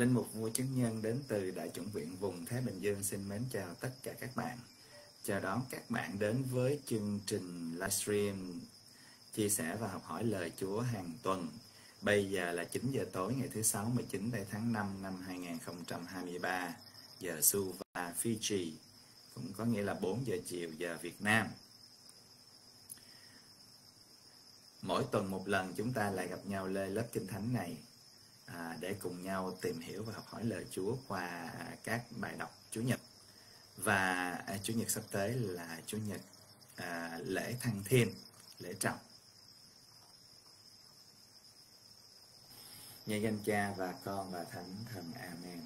Linh mục vua chứng nhân đến từ Đại chủng viện vùng Thái Bình Dương xin mến chào tất cả các bạn. Chào đón các bạn đến với chương trình livestream, chia sẻ và học hỏi lời Chúa hàng tuần. Bây giờ là 9 giờ tối, ngày thứ sáu 19 tháng 5 năm 2023 giờ Suva, Fiji, cũng có nghĩa là 4 giờ chiều giờ Việt Nam. Mỗi tuần một lần chúng ta lại gặp nhau lên lớp kinh thánh này à, để cùng nhau tìm hiểu và học hỏi lời Chúa qua các bài đọc Chủ nhật và à, Chủ nhật sắp tới là Chủ nhật à, lễ Thăng Thiên, lễ trọng. Nhờ danh Cha và Con và Thánh Thần Amen.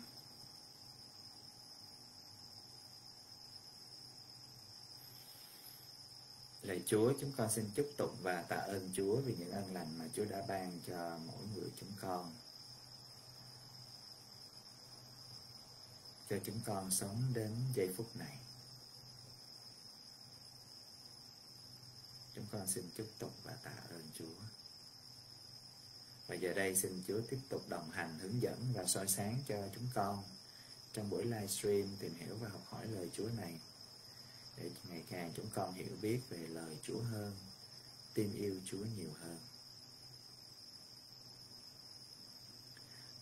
Lạy Chúa, chúng con xin chúc tụng và tạ ơn Chúa vì những ân lành mà Chúa đã ban cho mỗi người chúng con. Cho chúng con sống đến giây phút này. Chúng con xin chúc tụng và tạ ơn Chúa. Và giờ đây xin Chúa tiếp tục đồng hành, hướng dẫn và soi sáng cho chúng con trong buổi livestream tìm hiểu và học hỏi lời Chúa này để ngày càng chúng con hiểu biết về lời Chúa hơn, tin yêu Chúa nhiều hơn.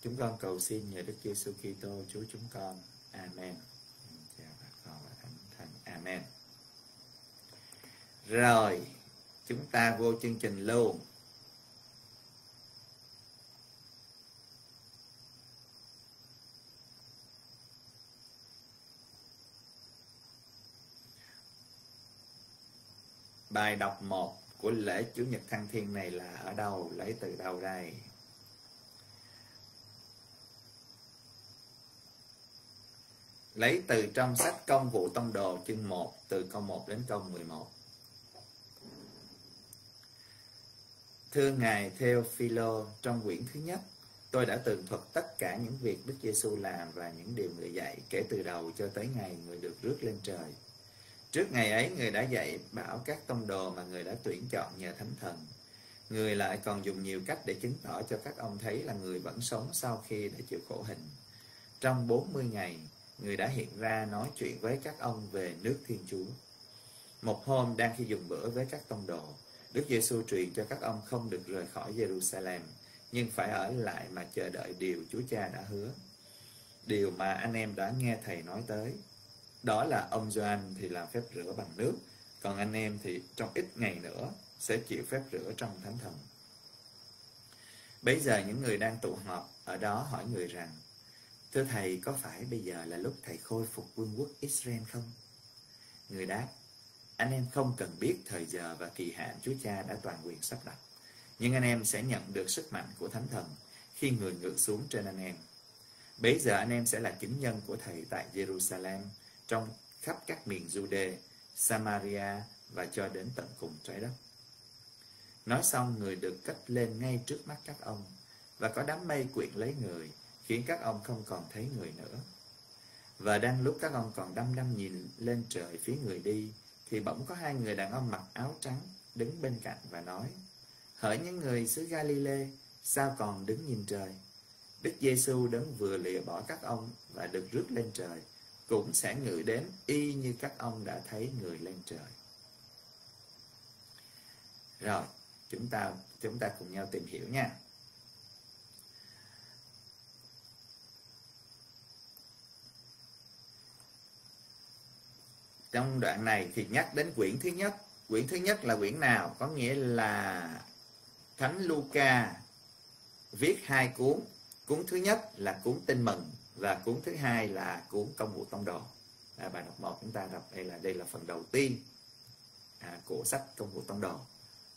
Chúng con cầu xin nhờ Đức Giêsu Kitô Chúa chúng con Amen. Chào bà con và thánh thần. Amen. Rồi, chúng ta vô chương trình luôn. Bài đọc 1 của lễ Chủ nhật Thăng Thiên này là ở đâu? Lấy từ đâu đây? Lấy từ trong sách công vụ tông đồ chương 1 từ câu 1 đến câu 11. Thưa Ngài Theo Philo trong quyển thứ nhất, tôi đã tường thuật tất cả những việc Đức Giêsu làm và những điều người dạy kể từ đầu cho tới ngày người được rước lên trời. Trước ngày ấy, người đã dạy bảo các tông đồ mà người đã tuyển chọn nhờ Thánh Thần. Người lại còn dùng nhiều cách để chứng tỏ cho các ông thấy là người vẫn sống sau khi đã chịu khổ hình. Trong 40 ngày, người đã hiện ra nói chuyện với các ông về nước Thiên Chúa. Một hôm đang khi dùng bữa với các tông đồ, Đức Giêsu truyền cho các ông không được rời khỏi Jerusalem, nhưng phải ở lại mà chờ đợi điều Chúa Cha đã hứa. Điều mà anh em đã nghe thầy nói tới, đó là ông Gioan thì làm phép rửa bằng nước, còn anh em thì trong ít ngày nữa sẽ chịu phép rửa trong thánh thần. Bây giờ những người đang tụ họp ở đó hỏi người rằng Thưa Thầy, có phải bây giờ là lúc Thầy khôi phục vương quốc Israel không? Người đáp, anh em không cần biết thời giờ và kỳ hạn Chúa Cha đã toàn quyền sắp đặt. Nhưng anh em sẽ nhận được sức mạnh của Thánh Thần khi người ngự xuống trên anh em. Bây giờ anh em sẽ là chính nhân của Thầy tại Jerusalem, trong khắp các miền Jude, Samaria và cho đến tận cùng trái đất. Nói xong, người được cất lên ngay trước mắt các ông, và có đám mây quyện lấy người, khiến các ông không còn thấy người nữa. Và đang lúc các ông còn đăm đăm nhìn lên trời phía người đi, thì bỗng có hai người đàn ông mặc áo trắng đứng bên cạnh và nói, Hỡi những người xứ Galile, sao còn đứng nhìn trời? Đức Giêsu đấng vừa lìa bỏ các ông và được rước lên trời, cũng sẽ ngự đến y như các ông đã thấy người lên trời. Rồi, chúng ta chúng ta cùng nhau tìm hiểu nha. Trong đoạn này thì nhắc đến quyển thứ nhất. Quyển thứ nhất là quyển nào? Có nghĩa là thánh Luca viết hai cuốn. Cuốn thứ nhất là cuốn tin mừng và cuốn thứ hai là cuốn công vụ tông đồ. À, bài đọc một chúng ta đọc đây là đây là phần đầu tiên à, của sách công vụ tông đồ.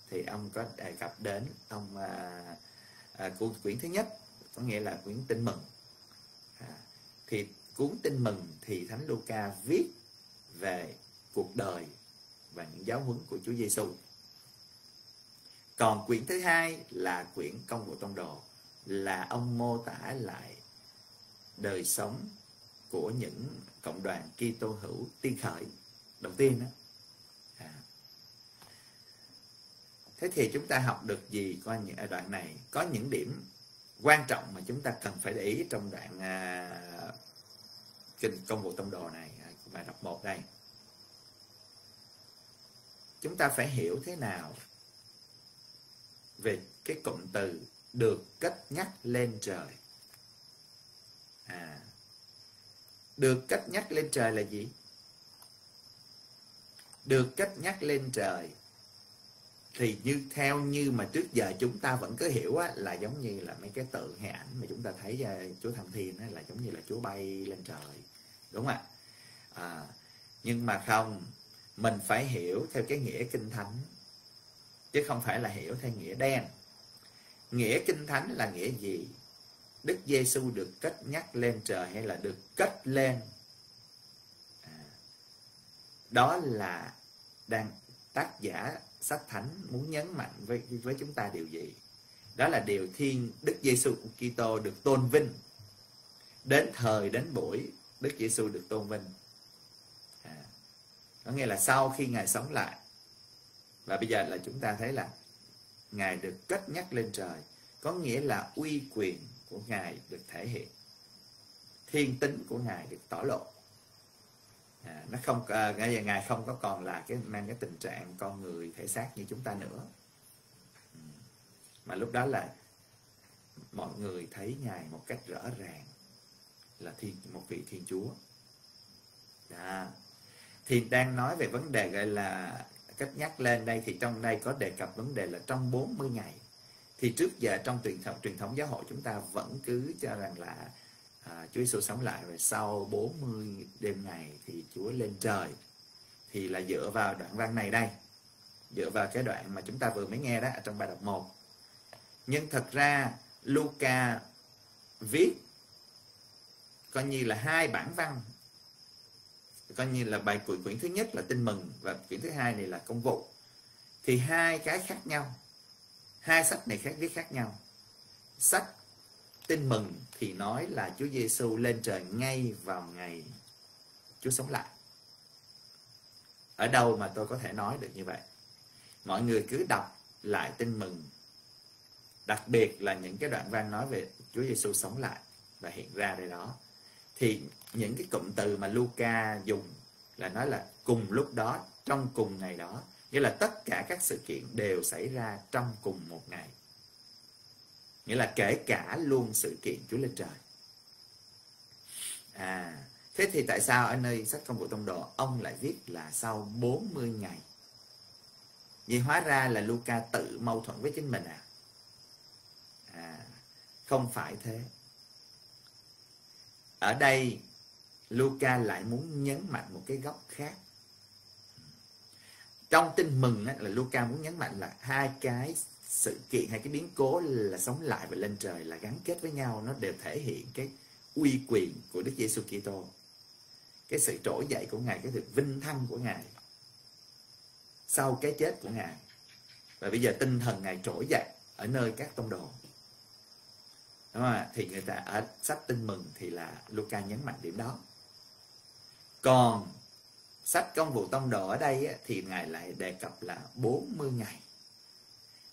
Thì ông có đề cập đến ông à, à, cuốn quyển thứ nhất có nghĩa là quyển tin mừng. À, thì cuốn tin mừng thì thánh Luca viết về cuộc đời và những giáo huấn của Chúa Giêsu. Còn quyển thứ hai là quyển Công vụ Tông Đồ là ông mô tả lại đời sống của những cộng đoàn Kitô hữu tiên khởi đầu tiên đó. À. Thế thì chúng ta học được gì qua những à, đoạn này? Có những điểm quan trọng mà chúng ta cần phải để ý trong đoạn à, kinh công vụ tông đồ này bài đọc một đây. Chúng ta phải hiểu thế nào về cái cụm từ được cất nhắc lên trời. À được cất nhắc lên trời là gì? Được cất nhắc lên trời thì như theo như mà trước giờ chúng ta vẫn cứ hiểu á, là giống như là mấy cái tượng hay ảnh mà chúng ta thấy uh, Chúa Thăng Thiên á, là giống như là Chúa bay lên trời đúng không ạ? À, nhưng mà không mình phải hiểu theo cái nghĩa kinh thánh. Chứ không phải là hiểu theo nghĩa đen. Nghĩa kinh thánh là nghĩa gì? Đức Giêsu được cất nhắc lên trời hay là được cất lên? À, đó là đang tác giả sách thánh muốn nhấn mạnh với với chúng ta điều gì? Đó là điều thiên Đức Giêsu Kitô được tôn vinh. Đến thời đến buổi Đức Giêsu được tôn vinh có nghĩa là sau khi ngài sống lại và bây giờ là chúng ta thấy là ngài được cất nhắc lên trời có nghĩa là uy quyền của ngài được thể hiện thiên tính của ngài được tỏ lộ. À, nó không à, ngài ngài không có còn là cái mang cái tình trạng con người thể xác như chúng ta nữa. Ừ. Mà lúc đó là mọi người thấy ngài một cách rõ ràng là thiên một vị thiên chúa. Đó thì đang nói về vấn đề gọi là cách nhắc lên đây thì trong đây có đề cập vấn đề là trong 40 ngày thì trước giờ trong truyền thống truyền thống giáo hội chúng ta vẫn cứ cho rằng là à, Chúa Giêsu sống lại rồi sau 40 đêm ngày thì Chúa lên trời. Thì là dựa vào đoạn văn này đây dựa vào cái đoạn mà chúng ta vừa mới nghe đó trong bài đọc 1 nhưng thật ra Luca viết coi như là hai bản văn coi như là bài quyển quyển thứ nhất là tin mừng và quyển thứ hai này là công vụ. Thì hai cái khác nhau. Hai sách này khác viết khác nhau. Sách tin mừng thì nói là Chúa Giêsu lên trời ngay vào ngày Chúa sống lại. Ở đâu mà tôi có thể nói được như vậy? Mọi người cứ đọc lại tin mừng. Đặc biệt là những cái đoạn văn nói về Chúa Giêsu sống lại và hiện ra đây đó. Thì những cái cụm từ mà Luca dùng là nói là cùng lúc đó, trong cùng ngày đó. Nghĩa là tất cả các sự kiện đều xảy ra trong cùng một ngày. Nghĩa là kể cả luôn sự kiện Chúa lên trời. À thế thì tại sao ở nơi sách công vụ tông đồ ông lại viết là sau 40 ngày? Vì hóa ra là Luca tự mâu thuẫn với chính mình à? À không phải thế. Ở đây Luca lại muốn nhấn mạnh một cái góc khác. Trong tin mừng là Luca muốn nhấn mạnh là hai cái sự kiện hay cái biến cố là sống lại và lên trời, là gắn kết với nhau, nó đều thể hiện cái uy quyền của Đức Giêsu Kitô. Cái sự trỗi dậy của ngài, cái sự vinh thăng của ngài sau cái chết của ngài. Và bây giờ tinh thần ngài trỗi dậy ở nơi các tông đồ. Đúng không? thì người ta, ở sách tin mừng thì là Luca nhấn mạnh điểm đó còn sách công vụ tông đồ ở đây thì ngài lại đề cập là 40 ngày.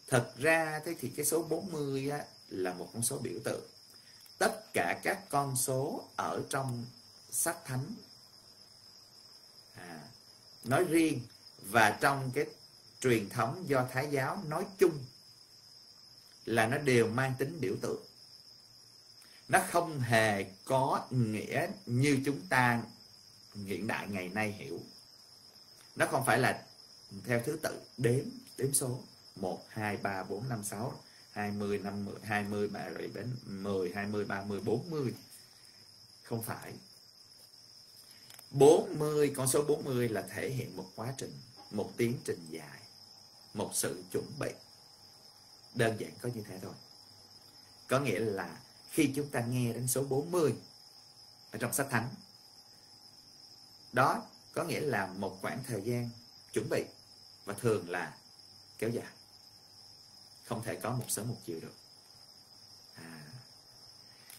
Thật ra thế thì cái số 40 á, là một con số biểu tượng. Tất cả các con số ở trong sách thánh. À, nói riêng và trong cái truyền thống do thái giáo nói chung là nó đều mang tính biểu tượng. Nó không hề có nghĩa như chúng ta hiện đại ngày nay hiểu. Nó không phải là theo thứ tự, đếm đếm số. 1 2 3 4 5 6 20 50 20 mà rồi đến 10 20 30 40 không phải. 40 con số 40 là thể hiện một quá trình, một tiến trình dài, một sự chuẩn bị. Đơn giản có như thế thôi. Có nghĩa là khi chúng ta nghe đến số 40 ở trong sách thánh đó có nghĩa là một khoảng thời gian chuẩn bị và thường là kéo dài. Không thể có một sớm một chiều được. À,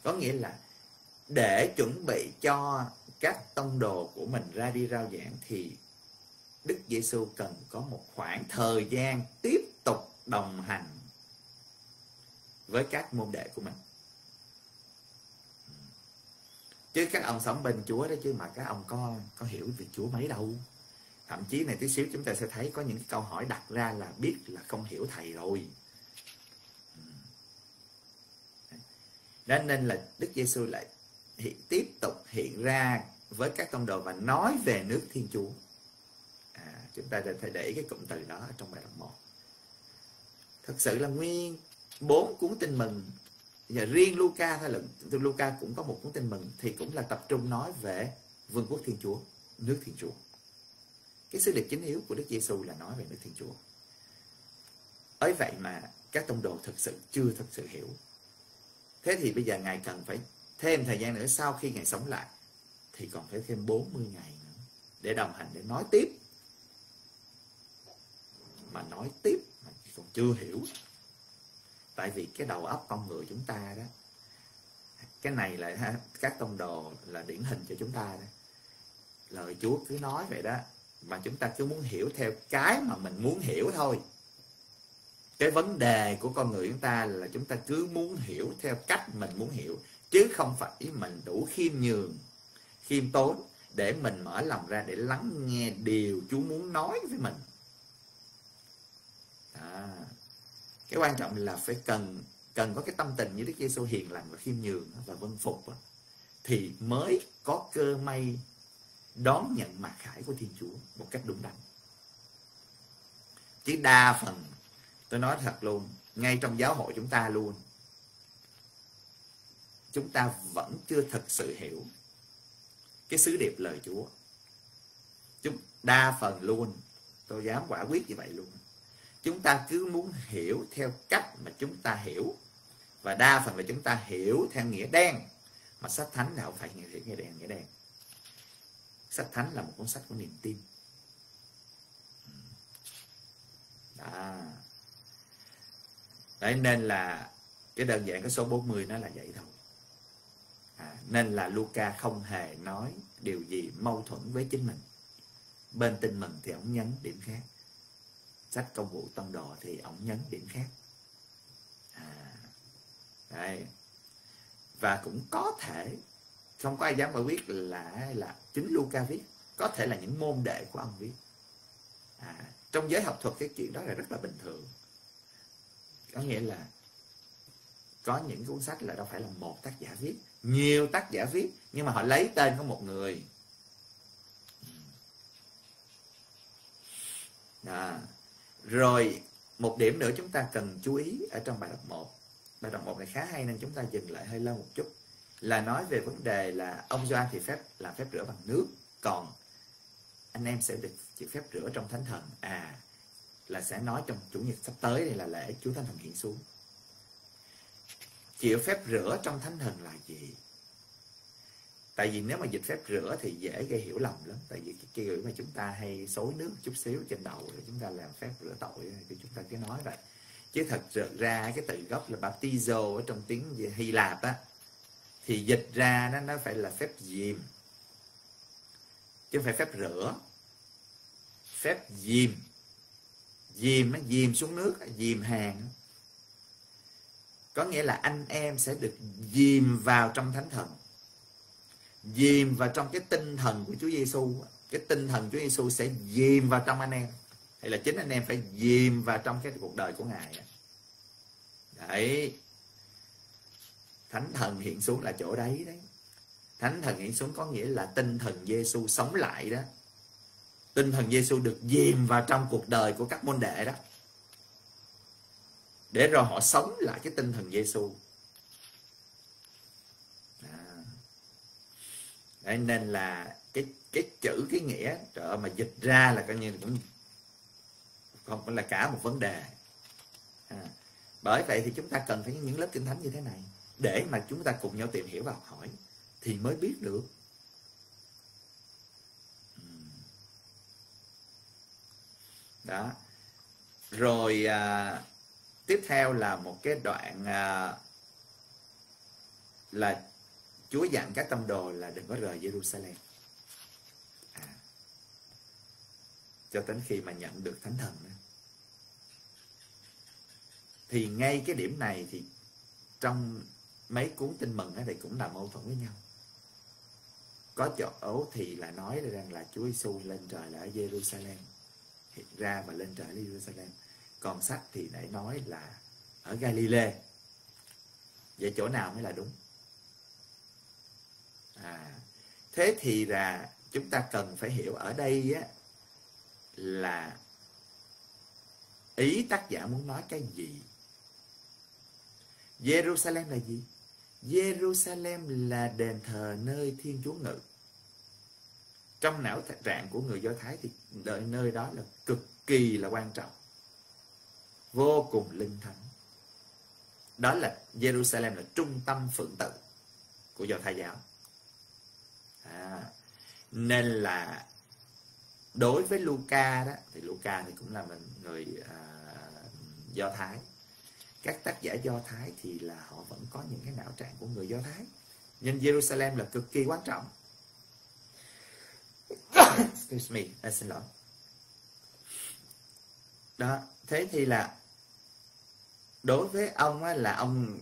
có nghĩa là để chuẩn bị cho các tông đồ của mình ra đi rao giảng thì Đức Giêsu cần có một khoảng thời gian tiếp tục đồng hành với các môn đệ của mình chứ các ông sống bên Chúa đó chứ mà các ông có có hiểu về Chúa mấy đâu. Thậm chí này tí xíu chúng ta sẽ thấy có những cái câu hỏi đặt ra là biết là không hiểu thầy rồi. Ừ. Đó nên là Đức Giêsu lại hiện, tiếp tục hiện ra với các tông đồ và nói về nước Thiên Chúa. À, chúng ta phải để cái cụm từ đó trong bài đọc một. Thật sự là nguyên bốn cuốn tin mừng giờ riêng Luca thôi là Luca cũng có một cuốn tin mừng, thì cũng là tập trung nói về vương quốc Thiên Chúa, nước Thiên Chúa. Cái sứ điệp chính yếu của Đức Giêsu là nói về nước Thiên Chúa. Ấy vậy mà các tông đồ thực sự chưa thực sự hiểu. Thế thì bây giờ ngài cần phải thêm thời gian nữa, sau khi ngài sống lại, thì còn phải thêm 40 ngày nữa để đồng hành, để nói tiếp. Mà nói tiếp mà còn chưa hiểu tại vì cái đầu óc con người chúng ta đó cái này là các tông đồ là điển hình cho chúng ta đó. Lời Chúa cứ nói vậy đó mà chúng ta cứ muốn hiểu theo cái mà mình muốn hiểu thôi. Cái vấn đề của con người chúng ta là chúng ta cứ muốn hiểu theo cách mình muốn hiểu chứ không phải mình đủ khiêm nhường khiêm tốn để mình mở lòng ra để lắng nghe điều Chúa muốn nói với mình. À, cái quan trọng là phải cần cần có cái tâm tình như Đức Giêsu hiền lành và khiêm nhường và vân phục thì mới có cơ may đón nhận mặt khải của Thiên Chúa một cách đúng đắn. Chứ đa phần, tôi nói thật luôn, ngay trong giáo hội chúng ta luôn, chúng ta vẫn chưa thật sự hiểu cái sứ điệp lời Chúa. Chúng, đa phần luôn, tôi dám quả quyết như vậy luôn chúng ta cứ muốn hiểu theo cách mà chúng ta hiểu. Và đa phần là chúng ta hiểu theo nghĩa đen. Mà sách thánh nào phải nghĩa nghĩa đen nghĩa đen. Sách thánh là một cuốn sách của niềm tin. Ừ. Đó. Đấy nên là cái đơn giản cái số 40 nó là vậy thôi. À, nên là Luca không hề nói điều gì mâu thuẫn với chính mình. Bên tin mừng thì ông nhấn điểm khác sách công vụ tông đồ thì ông nhấn điểm khác. À, đấy. và cũng có thể không có ai dám mà biết là là chính Luca viết có thể là những môn đệ của ông viết. À, trong giới học thuật cái chuyện đó là rất là bình thường. Có nghĩa là có những cuốn sách là đâu phải là một tác giả viết. Nhiều tác giả viết nhưng mà họ lấy tên của một người. Ừ. À rồi, một điểm nữa chúng ta cần chú ý ở trong bài đọc 1 bài đọc 1 này khá hay nên chúng ta dừng lại hơi lâu một chút. Là nói về vấn đề là ông Doan thì phép làm phép rửa bằng nước, còn anh em sẽ được chịu phép rửa trong thánh thần. À là sẽ nói trong chủ nhật sắp tới này là lễ Chúa Thánh Thần hiện xuống. Chịu phép rửa trong thánh thần là gì? Tại vì nếu mà dịch phép rửa thì dễ gây hiểu lầm lắm. Tại vì cái kiểu mà chúng ta hay xối nước chút xíu trên đầu để chúng ta làm phép rửa tội thì chúng ta cứ nói vậy. Chứ thật ra cái từ gốc là baptizo ở trong tiếng Hy Lạp á, thì dịch ra nó nó phải là phép dìm chứ không phải phép rửa. Phép dìm dìm nó dìm xuống nước dìm hàng có nghĩa là anh em sẽ được dìm vào trong thánh thần dìm vào trong cái tinh thần của Chúa Giêsu cái tinh thần Chúa Giêsu sẽ dìm vào trong anh em. Hay là chính anh em phải dìm vào trong cái cuộc đời của ngài. Đấy. Thánh thần hiện xuống là chỗ đấy đấy. Thánh thần hiện xuống có nghĩa là tinh thần Giêsu sống lại đó. Tinh thần Giêsu được dìm vào trong cuộc đời của các môn đệ đó. Để rồi họ sống lại cái tinh thần Giêsu Đấy, nên là cái cái chữ cái nghĩa trời mà dịch ra là coi như cũng không phải là cả một vấn đề. À, bởi vậy thì chúng ta cần phải những lớp kinh thánh như thế này. Để mà chúng ta cùng nhau tìm hiểu và học hỏi thì mới biết được. Đó. Rồi à, tiếp theo là một cái đoạn à, là Chúa dặn các tông đồ là đừng có rời Jerusalem. À, cho đến khi mà nhận được thánh thần thì ngay cái điểm này thì trong mấy cuốn tin mừng thì cũng là mâu thuẫn với nhau. Có chỗ thì là nói rằng là Chúa Giêsu lên trời là ở Jerusalem. Hiện ra và lên trời ở Jerusalem. Còn sách thì lại nói là ở Galilee. Vậy chỗ nào mới là đúng? À thế thì là chúng ta cần phải hiểu ở đây á, là ý tác giả muốn nói cái gì? Jerusalem là gì? Jerusalem là đền thờ nơi Thiên Chúa ngự. Trong não trạng của người Do Thái thì đợi nơi đó là cực kỳ là quan trọng. Vô cùng linh thánh. Đó là Jerusalem là trung tâm phượng tự của Do Thái giáo à, nên là đối với Luca đó thì Luca thì cũng là một người à, Do Thái. Các tác giả Do Thái thì là họ vẫn có những cái não trạng của người Do Thái. Nên Jerusalem là cực kỳ quan trọng. Excuse me à, xin lỗi. Đó thế thì là đối với ông á, là ông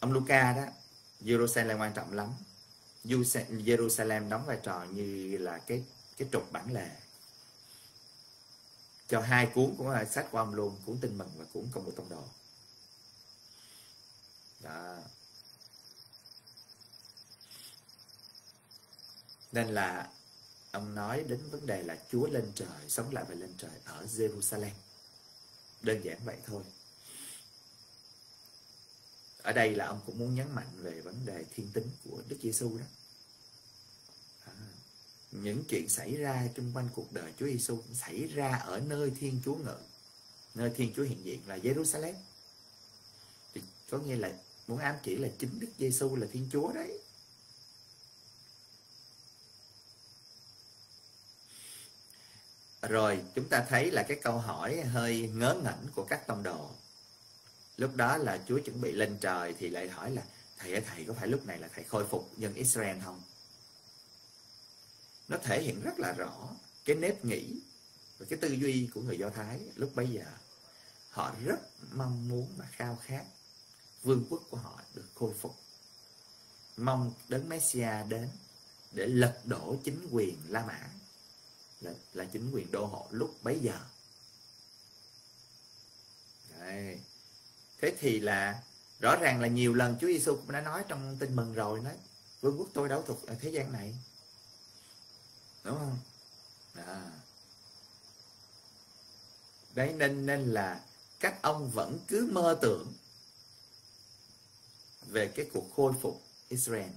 ông Luca đó Jerusalem quan trọng lắm. Jerusalem đóng vai trò như là cái cái trục bản lề. Cho hai cuốn của sách của ông luôn, cuốn tin mừng và cuốn công vụ tông đồ. Đó. Nên là ông nói đến vấn đề là Chúa lên trời, sống lại và lên trời ở Jerusalem. Đơn giản vậy thôi ở đây là ông cũng muốn nhấn mạnh về vấn đề thiên tính của Đức Giêsu đó. À, những chuyện xảy ra xung quanh cuộc đời Chúa Giêsu xảy ra ở nơi Thiên Chúa ngự. Nơi Thiên Chúa hiện diện là Jerusalem thì có nghĩa là muốn ám chỉ là chính Đức Giêsu là Thiên Chúa đấy. Rồi chúng ta thấy là cái câu hỏi hơi ngớ ngẩn của các tông đồ lúc đó là Chúa chuẩn bị lên trời thì lại hỏi là thầy ơi thầy có phải lúc này là thầy khôi phục dân Israel không? Nó thể hiện rất là rõ cái nếp nghĩ và cái tư duy của người Do Thái lúc bấy giờ. Họ rất mong muốn và khao khát vương quốc của họ được khôi phục. Mong đấng Messia đến để lật đổ chính quyền La Mã là, là chính quyền đô hộ lúc bấy giờ. Đấy thế thì là rõ ràng là nhiều lần Chúa Giêsu cũng đã nói trong tin mừng rồi nói, vương quốc tôi đấu thuộc ở thế gian này đúng không à. đấy, nên nên là các ông vẫn cứ mơ tưởng về cái cuộc khôi phục Israel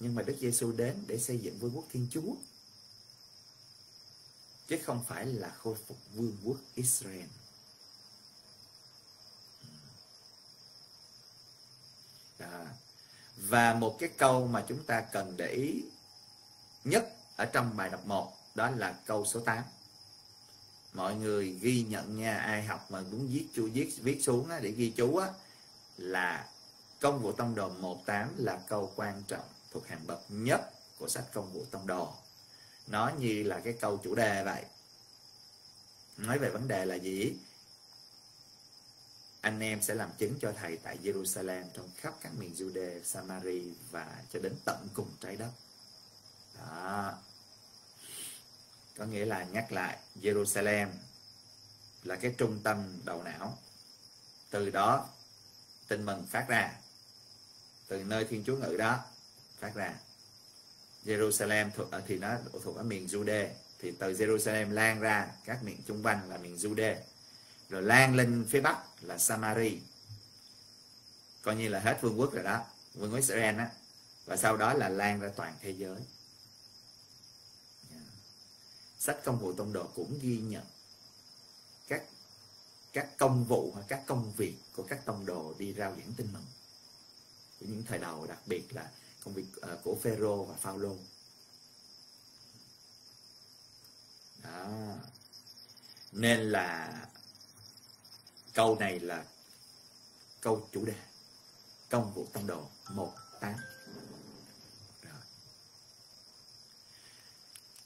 nhưng mà Đức Giêsu đến để xây dựng vương quốc Thiên Chúa, chứ không phải là khôi phục vương quốc Israel. Đó. Và một cái câu mà chúng ta cần để ý nhất ở trong bài đọc 1 đó là câu số 8. Mọi người ghi nhận nha, ai học mà muốn viết chú viết viết xuống á, để ghi chú á, là công vụ tông đồ 18 là câu quan trọng thuộc hàng bậc nhất của sách công vụ tông đồ. Nó như là cái câu chủ đề vậy. Nói về vấn đề là gì? Anh em sẽ làm chứng cho thầy tại Jerusalem trong khắp các miền Jude, Samari và cho đến tận cùng trái đất. Đó. Có nghĩa là nhắc lại Jerusalem là cái trung tâm đầu não. Từ đó tin mừng phát ra. Từ nơi thiên chúa ngự đó phát ra. Jerusalem thuộc thì nó thuộc ở miền Jude thì từ Jerusalem lan ra các miền chung quanh là miền Jude rồi lan lên phía bắc là Samari. Coi như là hết vương quốc rồi đó, vương quốc Israel á. Và sau đó là lan ra toàn thế giới. Dạ. Sách công vụ tông đồ cũng ghi nhận các các công vụ hoặc các công việc của các tông đồ đi rao giảng tin mừng. Của những thời đầu, đặc biệt là công việc ờ, của Phêrô và Phaolô. Đó. Nên là câu này là câu chủ đề. Công vụ tông đồ một tám.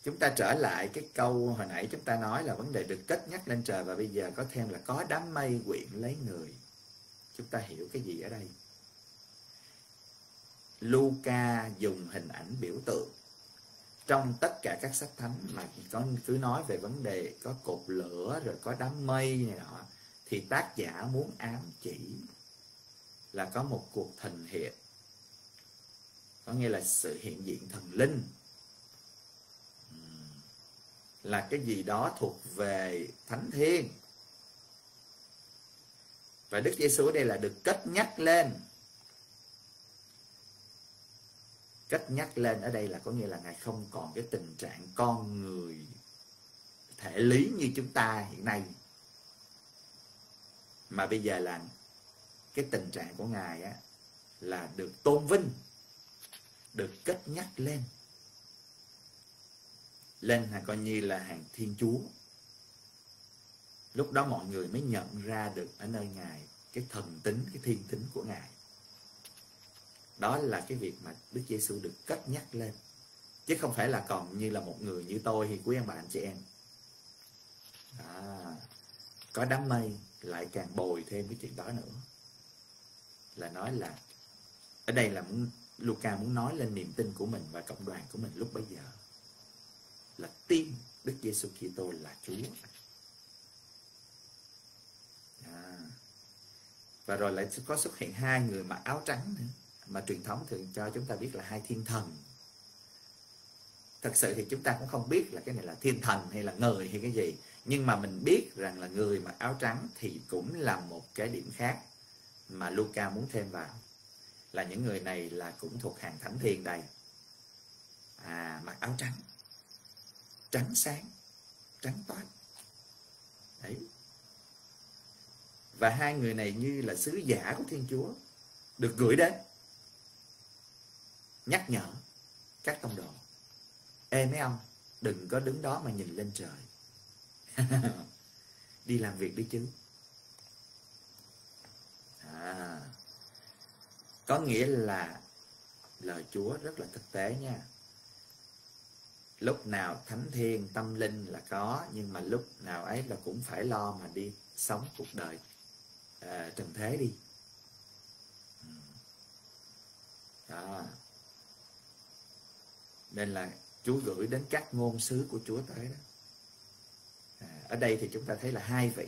Chúng ta trở lại cái câu hồi nãy chúng ta nói là vấn đề được kết nhắc lên trời và bây giờ có thêm là có đám mây quyện lấy người. Chúng ta hiểu cái gì ở đây? Luca dùng hình ảnh biểu tượng. Trong tất cả các sách thánh mà có cứ nói về vấn đề có cột lửa rồi có đám mây này nọ thì tác giả muốn ám chỉ là có một cuộc thần hiện có nghĩa là sự hiện diện thần linh. Là cái gì đó thuộc về thánh thiên. Và Đức Giêsu ở đây là được kết nhắc lên. Kết nhắc lên ở đây là có nghĩa là ngài không còn cái tình trạng con người, thể lý như chúng ta hiện nay mà bây giờ là cái tình trạng của ngài á là được tôn vinh được kết nhắc lên. Lên là coi như là hàng thiên chúa. Lúc đó mọi người mới nhận ra được ở nơi ngài cái thần tính cái thiên tính của ngài. Đó là cái việc mà Đức Giêsu được cất nhắc lên. Chứ không phải là còn như là một người như tôi hay quý ông bà anh chị em. À, có đám mây lại càng bồi thêm cái chuyện đó nữa. Là nói là, ở đây là muốn, Luca muốn nói lên niềm tin của mình và cộng đoàn của mình lúc bấy giờ. Là tin Đức Giêsu Kitô là Chúa. À. và rồi lại có xuất hiện hai người mặc áo trắng nữa, mà truyền thống thường cho chúng ta biết là hai thiên thần. Thật sự thì chúng ta cũng không biết là cái này là thiên thần hay là người hay cái gì nhưng mà mình biết rằng là người mặc áo trắng thì cũng là một cái điểm khác mà Luca muốn thêm vào. Là những người này là cũng thuộc hàng thánh thiên đây à mặc áo trắng. Trắng sáng. Trắng toát. Đấy. Và hai người này như là sứ giả của thiên chúa, được gửi đến. Nhắc nhở các tông đồ. Ê, mấy ông, đừng có đứng đó mà nhìn lên trời. đi làm việc đi chứ. À, có nghĩa là lời chúa rất là thực tế nha. Lúc nào thánh thiên tâm linh là có nhưng mà lúc nào ấy là cũng phải lo mà đi sống cuộc đời à, trần thế đi. Đó nên là Chúa gửi đến các ngôn sứ của Chúa tới đó ở đây thì chúng ta thấy là hai vị.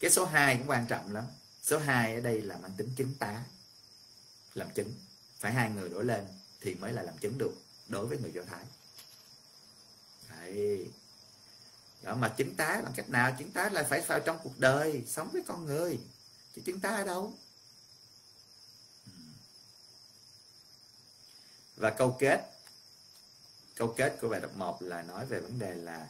Cái số 2 cũng quan trọng lắm. Số 2 ở đây là mang tính chứng tá làm chứng. Phải hai người đổi lên thì mới là làm chứng được đối với người do thái. Đấy. Đó, mà chứng tá bằng cách nào? Chứng tá là phải vào trong cuộc đời sống với con người. Chứ chứng tá ở đâu? Và câu kết. Câu kết của bài đọc 1 là nói về vấn đề là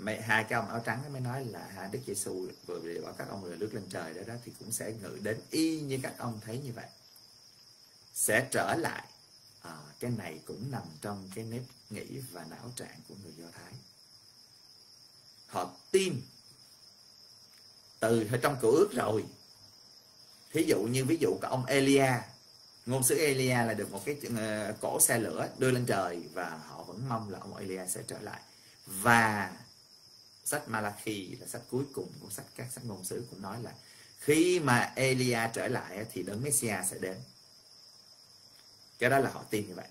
mấy, hai cái ông áo trắng mới nói là hai Đức Giêsu vừa bị bảo các ông người nước lên trời đó đó thì cũng sẽ ngự đến y như các ông thấy như vậy. Sẽ trở lại. À, cái này cũng nằm trong cái nếp nghĩ và não trạng của người Do Thái. Họ tin từ ở trong cựu ước rồi. Thí dụ như ví dụ của ông Elia ngôn sứ Elia là được một cái uh, cổ xe lửa đưa lên trời và họ vẫn mong là ông Elia sẽ trở lại. Và sách Malachi là sách cuối cùng của sách các sách ngôn sứ cũng nói là khi mà Elia trở lại thì đấng Messiah sẽ đến. Cái đó là họ tin như vậy.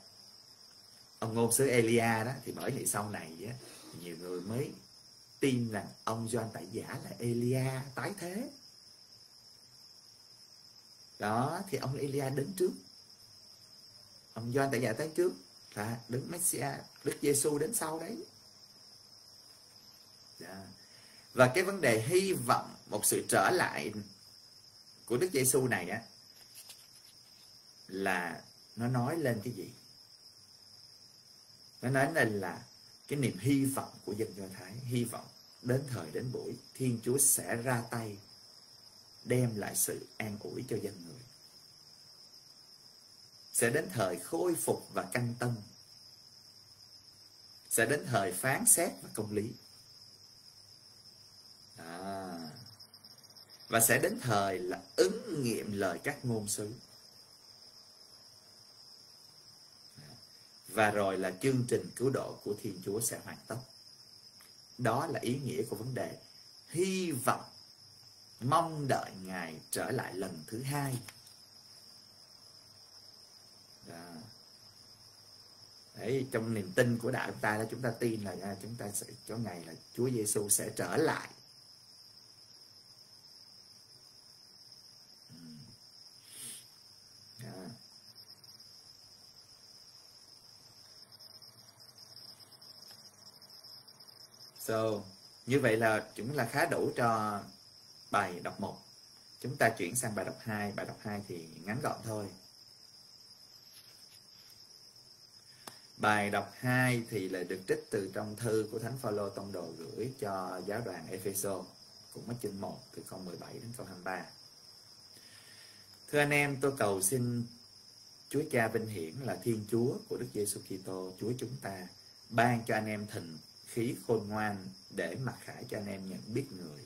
Ông ngôn sứ Elia đó thì bởi vì sau này á, nhiều người mới tin rằng ông John Tẩy Giả là Elia tái thế. Đó thì ông Elia đến trước. Ông John Tẩy Giả tới trước là Đức Messiah Đức Giêsu đến sau đấy dạ. và cái vấn đề hy vọng một sự trở lại của Đức Giêsu này á, là nó nói lên cái gì? Nó nói lên là cái niềm hy vọng của dân do thái, hy vọng đến thời đến buổi thiên chúa sẽ ra tay đem lại sự an ủi cho dân người. Sẽ đến thời khôi phục và canh tân. Sẽ đến thời phán xét và công lý à. và sẽ đến thời là ứng nghiệm lời các ngôn sứ và rồi là chương trình cứu độ của Thiên Chúa sẽ hoàn tất. Đó là ý nghĩa của vấn đề hy vọng mong đợi Ngài trở lại lần thứ hai. Đấy, trong niềm tin của đạo chúng ta là chúng ta tin là à, chúng ta sẽ có ngày là Chúa Giêsu sẽ trở lại So, như vậy là chúng là khá đủ cho bài đọc 1. Chúng ta chuyển sang bài đọc 2. Bài đọc 2 thì ngắn gọn thôi. Bài đọc 2 thì là được trích từ trong thư của Thánh Phaolô tông đồ gửi cho giáo đoàn Epheso, cũng ở chương 1 từ câu 17 đến câu 23. Thưa anh em, tôi cầu xin Chúa Cha vinh hiển là Thiên Chúa của Đức Giêsu Kitô, Chúa chúng ta, ban cho anh em thịnh khí khôn ngoan để mặc khải cho anh em nhận biết người.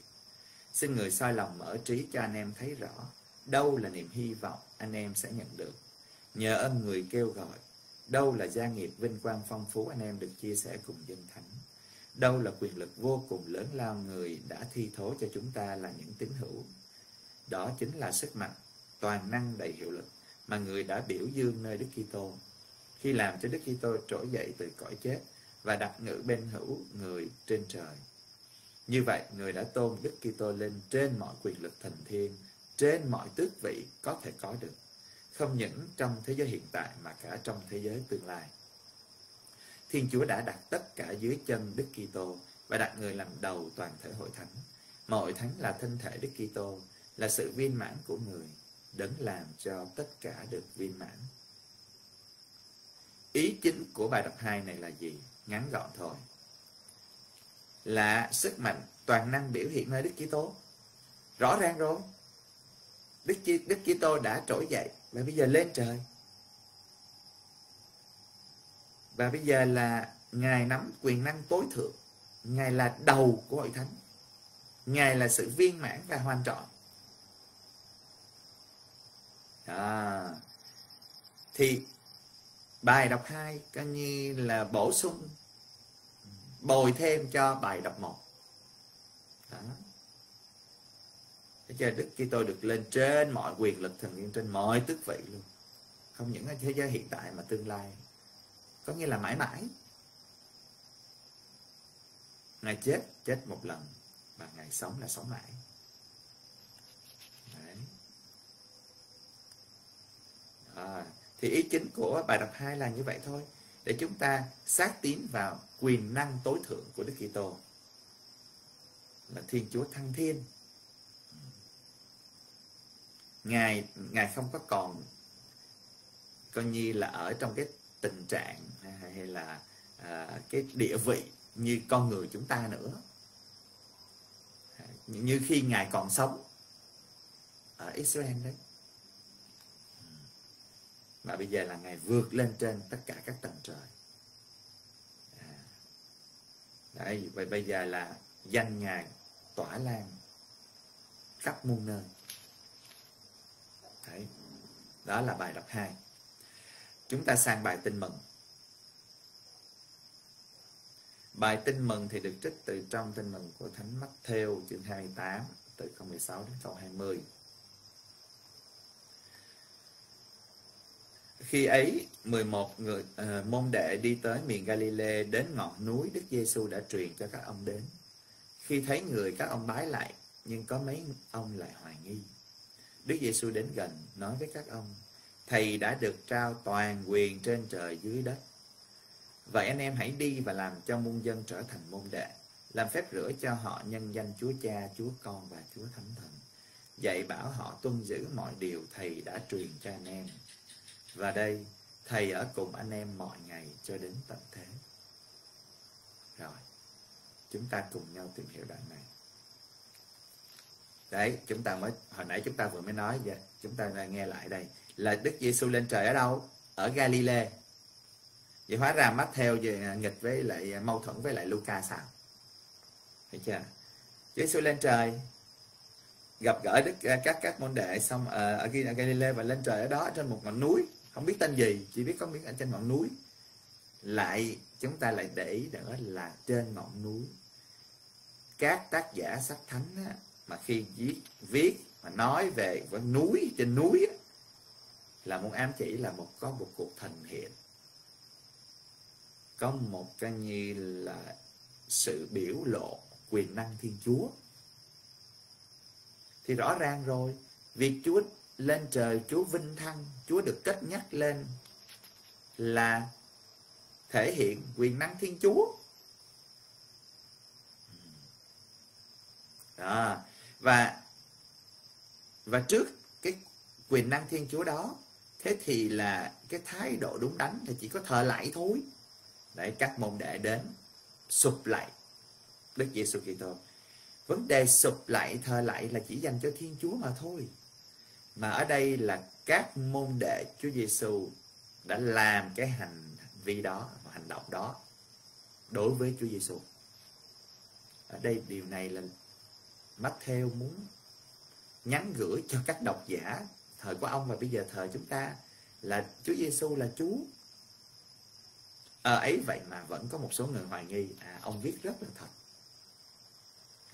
Xin người soi lòng mở trí cho anh em thấy rõ đâu là niềm hy vọng anh em sẽ nhận được. Nhờ ơn người kêu gọi, đâu là gia nghiệp vinh quang phong phú anh em được chia sẻ cùng dân thánh. Đâu là quyền lực vô cùng lớn lao người đã thi thố cho chúng ta là những tín hữu. Đó chính là sức mạnh, toàn năng đầy hiệu lực mà người đã biểu dương nơi Đức Kitô khi làm cho Đức Kitô trỗi dậy từ cõi chết và đặt ngự bên hữu người trên trời. Như vậy, người đã tôn Đức Kitô lên trên mọi quyền lực thần thiên, trên mọi tước vị có thể có được, không những trong thế giới hiện tại mà cả trong thế giới tương lai. Thiên Chúa đã đặt tất cả dưới chân Đức Kitô và đặt người làm đầu toàn thể hội thánh. Mọi thánh là thân thể Đức Kitô, là sự viên mãn của người, đấng làm cho tất cả được viên mãn. Ý chính của bài đọc 2 này là gì? Ngắn gọn thôi. Là sức mạnh toàn năng biểu hiện nơi Đức Kitô. Rõ ràng rồi. Đức Đức Kitô đã trỗi dậy và bây giờ lên trời. Và bây giờ là ngài nắm quyền năng tối thượng. Ngài là đầu của hội thánh. Ngài là sự viên mãn và hoàn trọn. À, thì bài đọc 2 coi như là bổ sung bồi thêm cho bài đọc 1 đó. Thế cho Đức khi tôi được lên trên mọi quyền lực thần linh trên mọi tước vị luôn. Không những ở thế giới hiện tại mà tương lai. Có nghĩa là mãi mãi. Ngài chết chết một lần và Ngài sống là sống mãi Đấy. À, thì ý chính của bài đọc 2 là như vậy thôi để chúng ta xác tín vào quyền năng tối thượng của Đức Kitô là Thiên Chúa thăng thiên. Ngài ngài không có còn coi như là ở trong cái tình trạng hay là à, cái địa vị như con người chúng ta nữa. Như khi ngài còn sống ở Israel đấy mà bây giờ là ngài vượt lên trên tất cả các tầng trời à. đấy, vậy bây giờ là danh ngài tỏa lan khắp muôn nơi đấy, đó là bài đọc 2 chúng ta sang bài tin mừng Bài tin mừng thì được trích từ trong tin mừng của Thánh Matthew chương 28 từ câu 16 đến câu 20. Khi ấy, 11 người à, môn đệ đi tới miền Galilee đến ngọn núi Đức Giêsu đã truyền cho các ông đến. Khi thấy người các ông bái lại, nhưng có mấy ông lại hoài nghi. Đức Giêsu đến gần nói với các ông: Thầy đã được trao toàn quyền trên trời dưới đất. Vậy anh em hãy đi và làm cho muôn dân trở thành môn đệ, làm phép rửa cho họ nhân danh Chúa Cha, Chúa Con và Chúa Thánh Thần. Dạy bảo họ tuân giữ mọi điều thầy đã truyền cho anh em và đây, Thầy ở cùng anh em mọi ngày cho đến tận thế. Rồi, chúng ta cùng nhau tìm hiểu đoạn này. Đấy, chúng ta mới hồi nãy chúng ta vừa mới nói vậy, chúng ta nghe lại đây là Đức Giêsu lên trời ở đâu? Ở Galilee. Vậy hóa ra mắt theo về à, nghịch với lại à, mâu thuẫn với lại Luca sao? Thấy chưa? Giêsu lên trời gặp gỡ đức à, các các môn đệ xong ở, ở Galilee và lên trời ở đó trên một ngọn núi không biết tên gì chỉ biết có miếng ở trên ngọn núi. Lại chúng ta lại để ý nữa là trên ngọn núi. Các tác giả sách thánh á, mà khi viết viết mà nói về con núi trên núi á, là muốn ám chỉ là một có một cuộc thần hiện. Có một cái như là sự biểu lộ quyền năng Thiên Chúa. Thì rõ ràng rồi, việc Chúa lên trời, Chúa vinh thăng, Chúa được kết nhắc lên là thể hiện quyền năng Thiên Chúa. Đó. Và và trước cái quyền năng Thiên Chúa đó thế thì là cái thái độ đúng đắn là chỉ có thờ lại thôi để các môn đệ đến sụp lại Đức Giêsu Kitô vấn đề sụp lại thờ lại là chỉ dành cho Thiên Chúa mà thôi mà ở đây là các môn đệ Chúa Giêsu đã làm cái hành vi đó hành động đó đối với Chúa Giêsu ở đây điều này là Matthew muốn nhắn gửi cho các độc giả thời của ông và bây giờ thời chúng ta là Chúa Giêsu là Chúa. À, ấy vậy mà vẫn có một số người hoài nghi à ông viết rất là thật.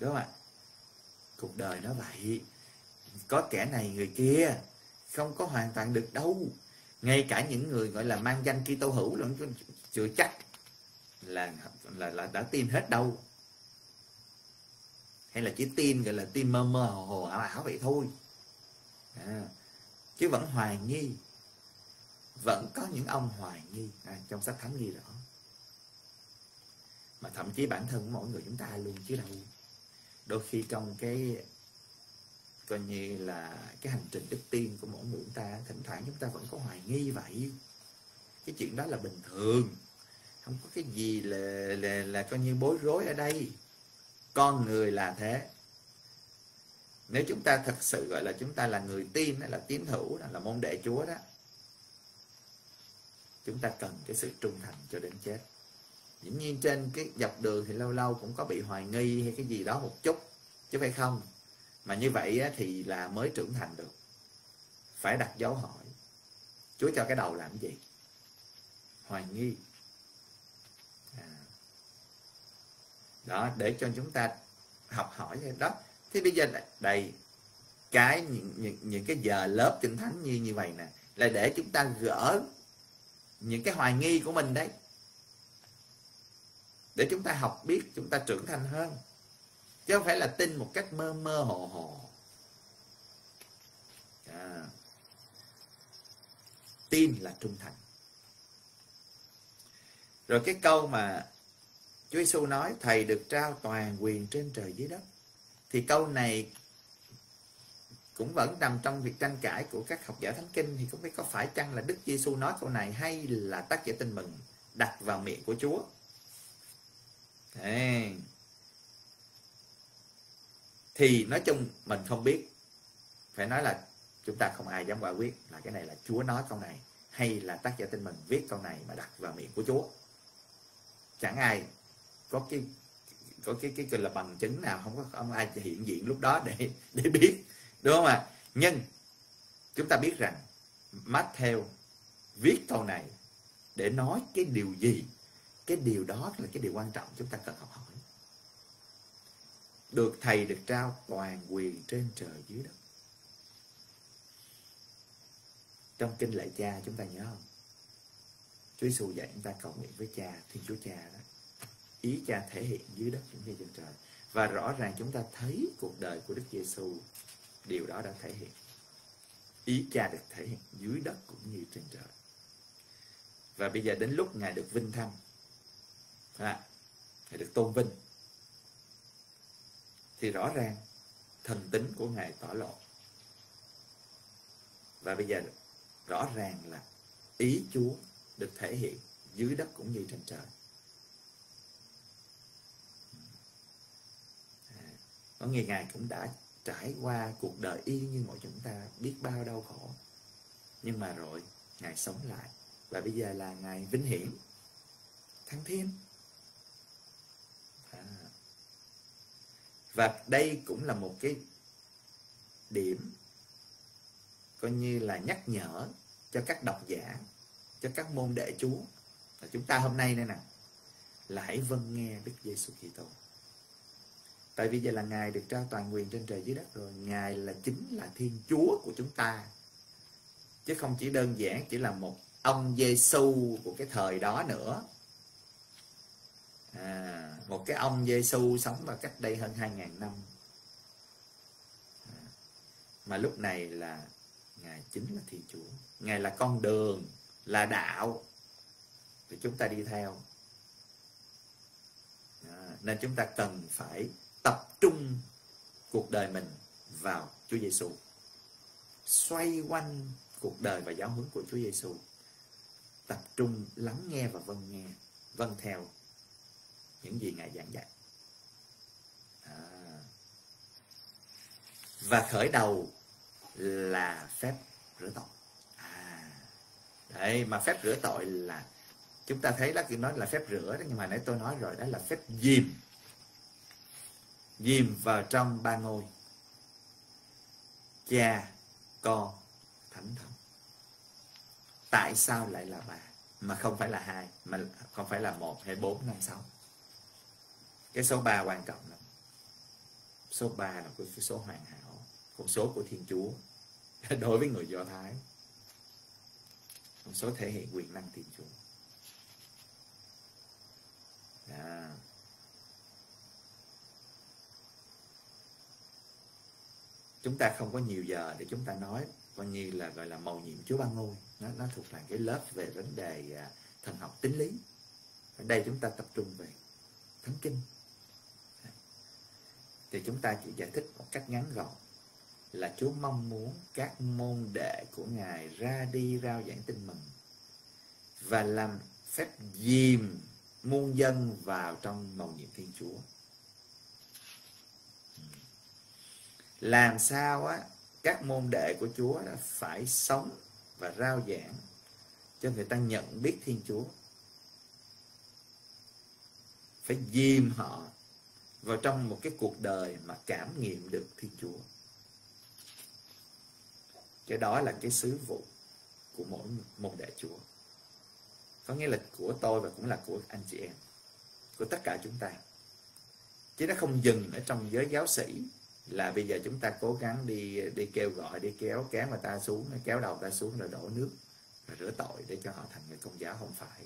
Đúng không ạ? Cuộc đời nó vậy có kẻ này người kia không có hoàn toàn được đâu. Ngay cả những người gọi là mang danh Kitô hữu lẫn chưa chắc là là là đã tin hết đâu. Hay là chỉ tin gọi là tin mơ mơ hồ hồ ảo ảo vậy thôi. À, chứ vẫn hoài nghi. Vẫn có những ông hoài nghi. À, trong sách thánh ghi rõ mà thậm chí bản thân của mỗi người chúng ta luôn chứ đâu. Đôi khi trong cái coi như là cái hành trình đức tin của mỗi người chúng ta thỉnh thoảng chúng ta vẫn có hoài nghi vậy. Cái chuyện đó là bình thường. Không có cái gì là là, là coi như bối rối ở đây. Con người là thế. Nếu chúng ta thật sự gọi là chúng ta là người tin là tín hữu là môn đệ chúa đó chúng ta cần cái sự trung thành cho đến chết. Dĩ nhiên trên cái dọc đường thì lâu lâu cũng có bị hoài nghi hay cái gì đó một chút chứ phải không? Mà như vậy thì là mới trưởng thành được. Phải đặt dấu hỏi. Chúa cho cái đầu làm gì? Hoài nghi. À. đó để cho chúng ta học hỏi đó. Thế bây giờ đầy cái những, những, những cái giờ lớp kinh thánh như như vậy nè là để chúng ta gỡ những cái hoài nghi của mình đấy. Để chúng ta học biết chúng ta trưởng thành hơn chứ không phải là tin một cách mơ mơ hồ hồ à. tin là trung thành rồi cái câu mà Chúa Giêsu nói, thầy được trao toàn quyền trên trời dưới đất thì câu này cũng vẫn nằm trong việc tranh cãi của các học giả thánh kinh thì không biết có phải chăng là Đức Giêsu nói câu này hay là tác giả tin mừng đặt vào miệng của Chúa. Đấy. Thì nói chung mình không biết. Phải nói là chúng ta không ai dám quả quyết là cái này là Chúa nói câu này, hay là tác giả tin mình viết câu này mà đặt vào miệng của Chúa. Chẳng ai có cái có cái cái cái là bằng chứng nào, không có, không ai hiện diện lúc đó để để biết, đúng không ạ? Nhưng chúng ta biết rằng Matthew viết câu này để nói cái điều gì? Cái điều đó là cái điều quan trọng chúng ta cần học hỏi được thầy được trao toàn quyền trên trời dưới đất. Trong kinh lạy cha chúng ta nhớ không? Chúa Giêsu dạy chúng ta cầu nguyện với cha Thiên Chúa Cha đó. Ý cha thể hiện dưới đất cũng như trên trời. Và rõ ràng chúng ta thấy cuộc đời của Đức Giêsu điều đó đã thể hiện. Ý cha được thể hiện dưới đất cũng như trên trời. Và bây giờ đến lúc ngài được vinh thăng. À, ngài được tôn vinh thì rõ ràng thần tính của ngài tỏ lộ và bây giờ rõ ràng là ý chúa được thể hiện dưới đất cũng như trên trời. À, có nghĩa ngài cũng đã trải qua cuộc đời y như mọi chúng ta biết bao đau khổ. Nhưng mà rồi ngài sống lại. Và bây giờ là ngài vinh hiển, thăng thiên. Và đây cũng là một cái điểm coi như là nhắc nhở cho các độc giả, cho các môn đệ chúa. Là chúng ta hôm nay đây nè, là hãy vâng nghe Đức Giêsu Kitô. Tại vì giờ là ngài được trao toàn quyền trên trời dưới đất rồi, ngài là chính là thiên chúa của chúng ta. Chứ không chỉ đơn giản chỉ là một ông Giêsu của cái thời đó nữa à, một cái ông Giêsu sống vào cách đây hơn 2.000 năm. À, mà lúc này là ngài chính là thiên chúa. Ngài là con đường là đạo. Thì chúng ta đi theo. À, nên chúng ta cần phải tập trung cuộc đời mình vào Chúa Giêsu xoay quanh cuộc đời và giáo huấn của Chúa Giêsu tập trung lắng nghe và vâng nghe vâng theo những gì ngài giảng dạy. À. và khởi đầu là phép rửa tội. À. Đấy, mà phép rửa tội là chúng ta thấy đó nói là phép rửa đó, nhưng mà nãy tôi nói rồi, đó là phép dìm. Dìm vào trong ba ngôi. Cha, con, thánh thần tại sao lại là ba? Mà không phải là hai, mà không phải là một hay bốn năm sáu cái số ba quan trọng lắm. Số ba là cái số hoàn hảo. Con số của thiên chúa đối với người do thái. Con số thể hiện quyền năng thiên chúa. À. chúng ta không có nhiều giờ để chúng ta nói, coi như là gọi là màu nhiệm chúa ban ngôi. Nó nó thuộc là cái lớp về vấn đề à, thần học, tính lý. Ở đây chúng ta tập trung về thánh kinh thì chúng ta chỉ giải thích một cách ngắn gọn là Chúa mong muốn các môn đệ của Ngài ra đi rao giảng tin mừng và làm phép dìm muôn dân vào trong mầu nhiệm Thiên Chúa. Làm sao á, các môn đệ của Chúa đã phải sống và rao giảng cho người ta nhận biết Thiên Chúa. Phải dìm họ vào trong một cái cuộc đời mà cảm nghiệm được Thiên Chúa. Cái đó là cái sứ vụ của mỗi môn đệ Chúa. Có nghĩa là của tôi và cũng là của anh chị em. Của tất cả chúng ta. Chứ nó không dừng ở trong giới giáo sĩ là bây giờ chúng ta cố gắng đi đi kêu gọi, đi kéo kéo người ta xuống, kéo đầu ta xuống rồi đổ nước, rồi rửa tội để cho họ thành người công giáo không phải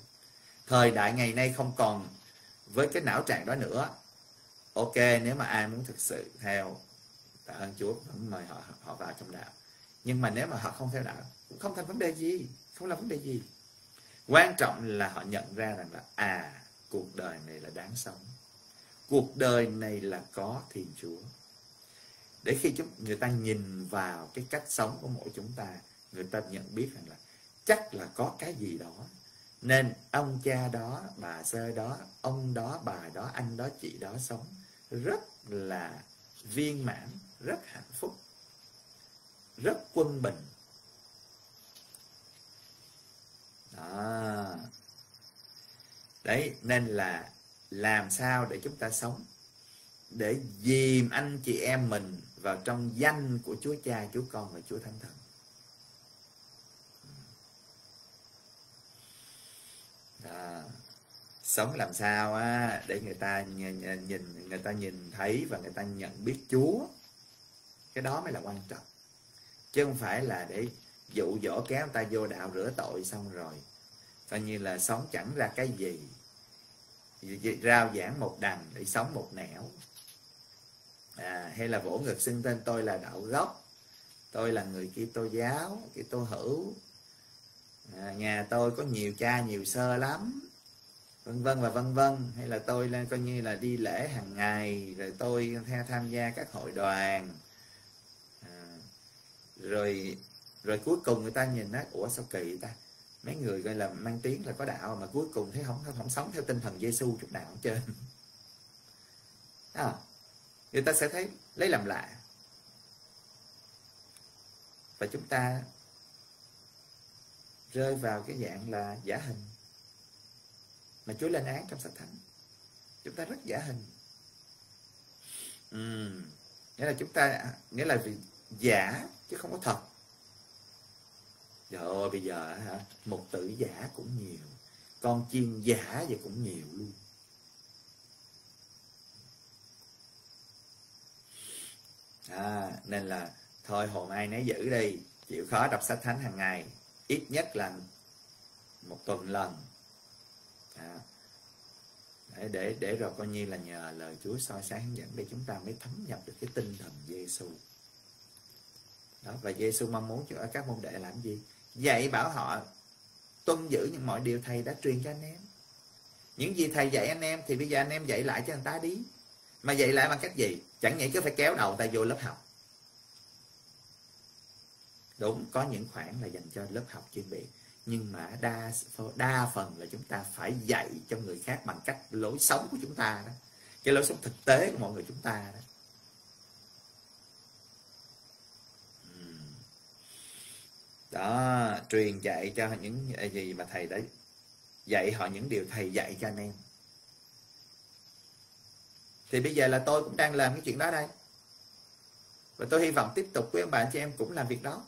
thời đại ngày nay không còn với cái não trạng đó nữa ok, nếu mà ai muốn thực sự theo tạ ơn Chúa vẫn mời họ họ vào trong đạo. Nhưng mà nếu mà họ không theo đạo, cũng không thành vấn đề gì, không là vấn đề gì. Quan trọng là họ nhận ra rằng là à cuộc đời này là đáng sống. Cuộc đời này là có thiên chúa. Để khi chúng, người ta nhìn vào cái cách sống của mỗi chúng ta, người ta nhận biết rằng là chắc là có cái gì đó. Nên ông cha đó, bà sơ đó, ông đó, bà đó, anh đó, chị đó sống rất là viên mãn rất hạnh phúc rất quân bình đó đấy nên là làm sao để chúng ta sống để dìm anh chị em mình vào trong danh của Chúa Cha, Chúa Con và Chúa Thánh Thần. Đó. Sống làm sao á để người ta nhìn, nhìn người ta nhìn thấy và người ta nhận biết Chúa. Cái đó mới là quan trọng. Chứ không phải là để dụ dỗ kéo người ta vô đạo rửa tội xong rồi. Coi như là sống chẳng ra cái gì. Rao giảng một đằng để sống một nẻo à, hay là vỗ ngực xưng tên tôi là đạo gốc tôi là người Kitô giáo Kitô hữu à, nhà tôi có nhiều cha nhiều sơ lắm vân vân và vân vân. Hay là tôi lên coi như là đi lễ hàng ngày rồi tôi theo tham gia các hội đoàn. À, rồi rồi cuối cùng người ta nhìn á ủa sao kỳ ta? Mấy người gọi là mang tiếng là có đạo mà cuối cùng thấy không không sống theo tinh thần Giêsu chút nào hết trơn. À, người ta sẽ thấy lấy làm lạ. Và chúng ta rơi vào cái dạng là giả hình mà Chúa lên án trong sách thánh. Chúng ta rất giả hình. Uhm. nghĩa là chúng ta nghĩa là vì giả chứ không có thật. Rồi bây giờ hả? Một tử giả cũng nhiều con chiên giả vậy cũng nhiều luôn. À, nên là thôi hồn ai nấy giữ đi chịu khó đọc sách thánh hàng ngày ít nhất là một tuần lần à, để để rồi coi như là nhờ lời Chúa soi sáng hướng dẫn để chúng ta mới thấm nhập được cái tinh thần Giêsu đó và Giêsu mong muốn cho các môn đệ làm gì? Dạy bảo họ tuân giữ những mọi điều thầy đã truyền cho anh em. Những gì thầy dạy anh em thì bây giờ anh em dạy lại cho người ta đi. Mà dạy lại bằng cách gì? Chẳng nhẽ cứ phải kéo đầu ta vô lớp học. Đúng có những khoản là dành cho lớp học chuyên biệt nhưng mà đa đa phần là chúng ta phải dạy cho người khác bằng cách lối sống của chúng ta đó. Cái lối sống thực tế của mọi người chúng ta đó. Đó, truyền dạy cho những gì mà thầy đã dạy họ những điều thầy dạy cho anh em. Thì bây giờ là tôi cũng đang làm cái chuyện đó đây. Và tôi hy vọng tiếp tục với ông bạn chị em cũng làm việc đó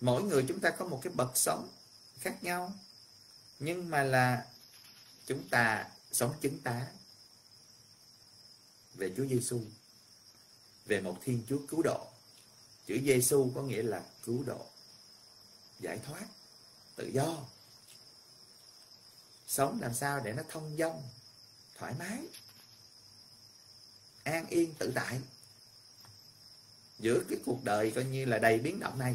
mỗi người chúng ta có một cái bậc sống khác nhau, nhưng mà là chúng ta sống chứng tá về Chúa Giêsu về một Thiên Chúa cứu độ. Chữ Giêsu có nghĩa là cứu độ, giải thoát, tự do. Sống làm sao để nó thông dong, thoải mái, an yên tự tại. Giữa cái cuộc đời coi như là đầy biến động này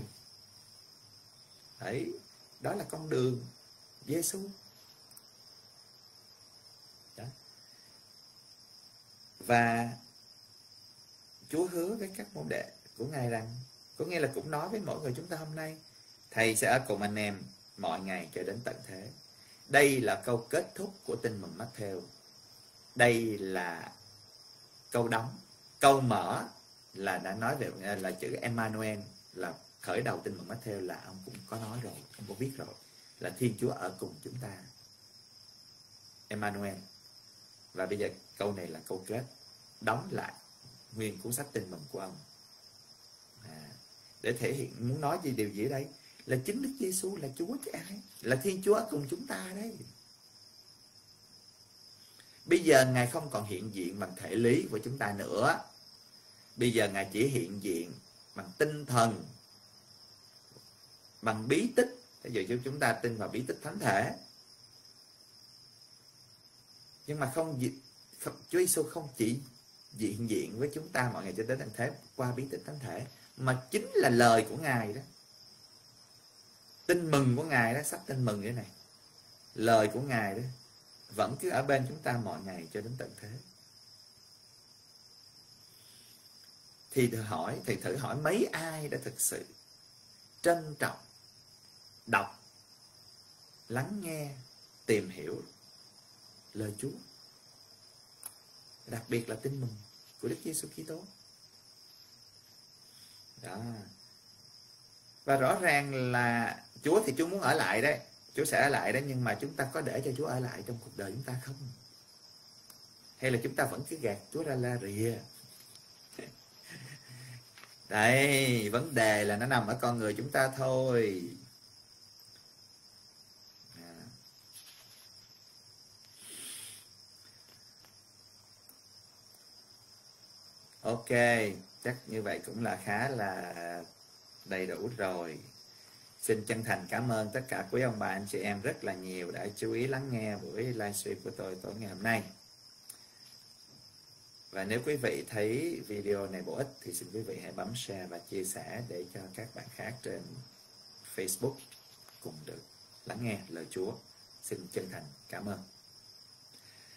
đấy, đó là con đường Giêsu và Chúa hứa với các môn đệ của ngài rằng, có nghĩa là cũng nói với mỗi người chúng ta hôm nay, thầy sẽ ở cùng anh em mọi ngày cho đến tận thế. Đây là câu kết thúc của tin mừng Matthew. Đây là câu đóng, câu mở là đã nói về, là chữ Emmanuel, là khởi đầu tin mừng Matthew là ông cũng có nói rồi ông có biết rồi là Thiên Chúa ở cùng chúng ta. Emmanuel. Và bây giờ câu này là câu kết. Đóng lại nguyên cuốn sách tin mừng của ông. À, để thể hiện muốn nói gì điều gì ở đây? Là chính Đức Giêsu là Chúa chứ ai? Là Thiên Chúa ở cùng chúng ta đấy. Bây giờ ngài không còn hiện diện bằng thể lý của chúng ta nữa. Bây giờ ngài chỉ hiện diện bằng tinh thần bằng bí tích. Ví dụ chúng ta tin vào bí tích thánh thể. Nhưng mà không, không Chúa Giêsu không chỉ diện diện với chúng ta mọi ngày cho đến tận thế qua bí tích thánh thể mà chính là lời của ngài đó. Tin mừng của ngài đó sách tin mừng thế này. Lời của ngài đó vẫn cứ ở bên chúng ta mọi ngày cho đến tận thế. Thì thử hỏi thì thử hỏi mấy ai đã thực sự trân trọng đọc. Lắng nghe, tìm hiểu lời Chúa. Đặc biệt là tin mừng của Đức Giêsu Kitô. Đó. Và rõ ràng là Chúa thì Chúa muốn ở lại đấy. Chúa sẽ ở lại đấy, nhưng mà chúng ta có để cho Chúa ở lại trong cuộc đời chúng ta không? Hay là chúng ta vẫn cứ gạt Chúa ra la rìa? Đây, vấn đề là nó nằm ở con người chúng ta thôi. Ok, chắc như vậy cũng là khá là đầy đủ rồi xin chân thành cảm ơn tất cả quý ông bà, anh chị em rất là nhiều đã chú ý lắng nghe buổi livestream của tôi tối ngày hôm nay và nếu quý vị thấy video này bổ ích thì xin quý vị hãy bấm share và chia sẻ để cho các bạn khác trên Facebook cùng được lắng nghe lời Chúa. Xin chân thành cảm ơn.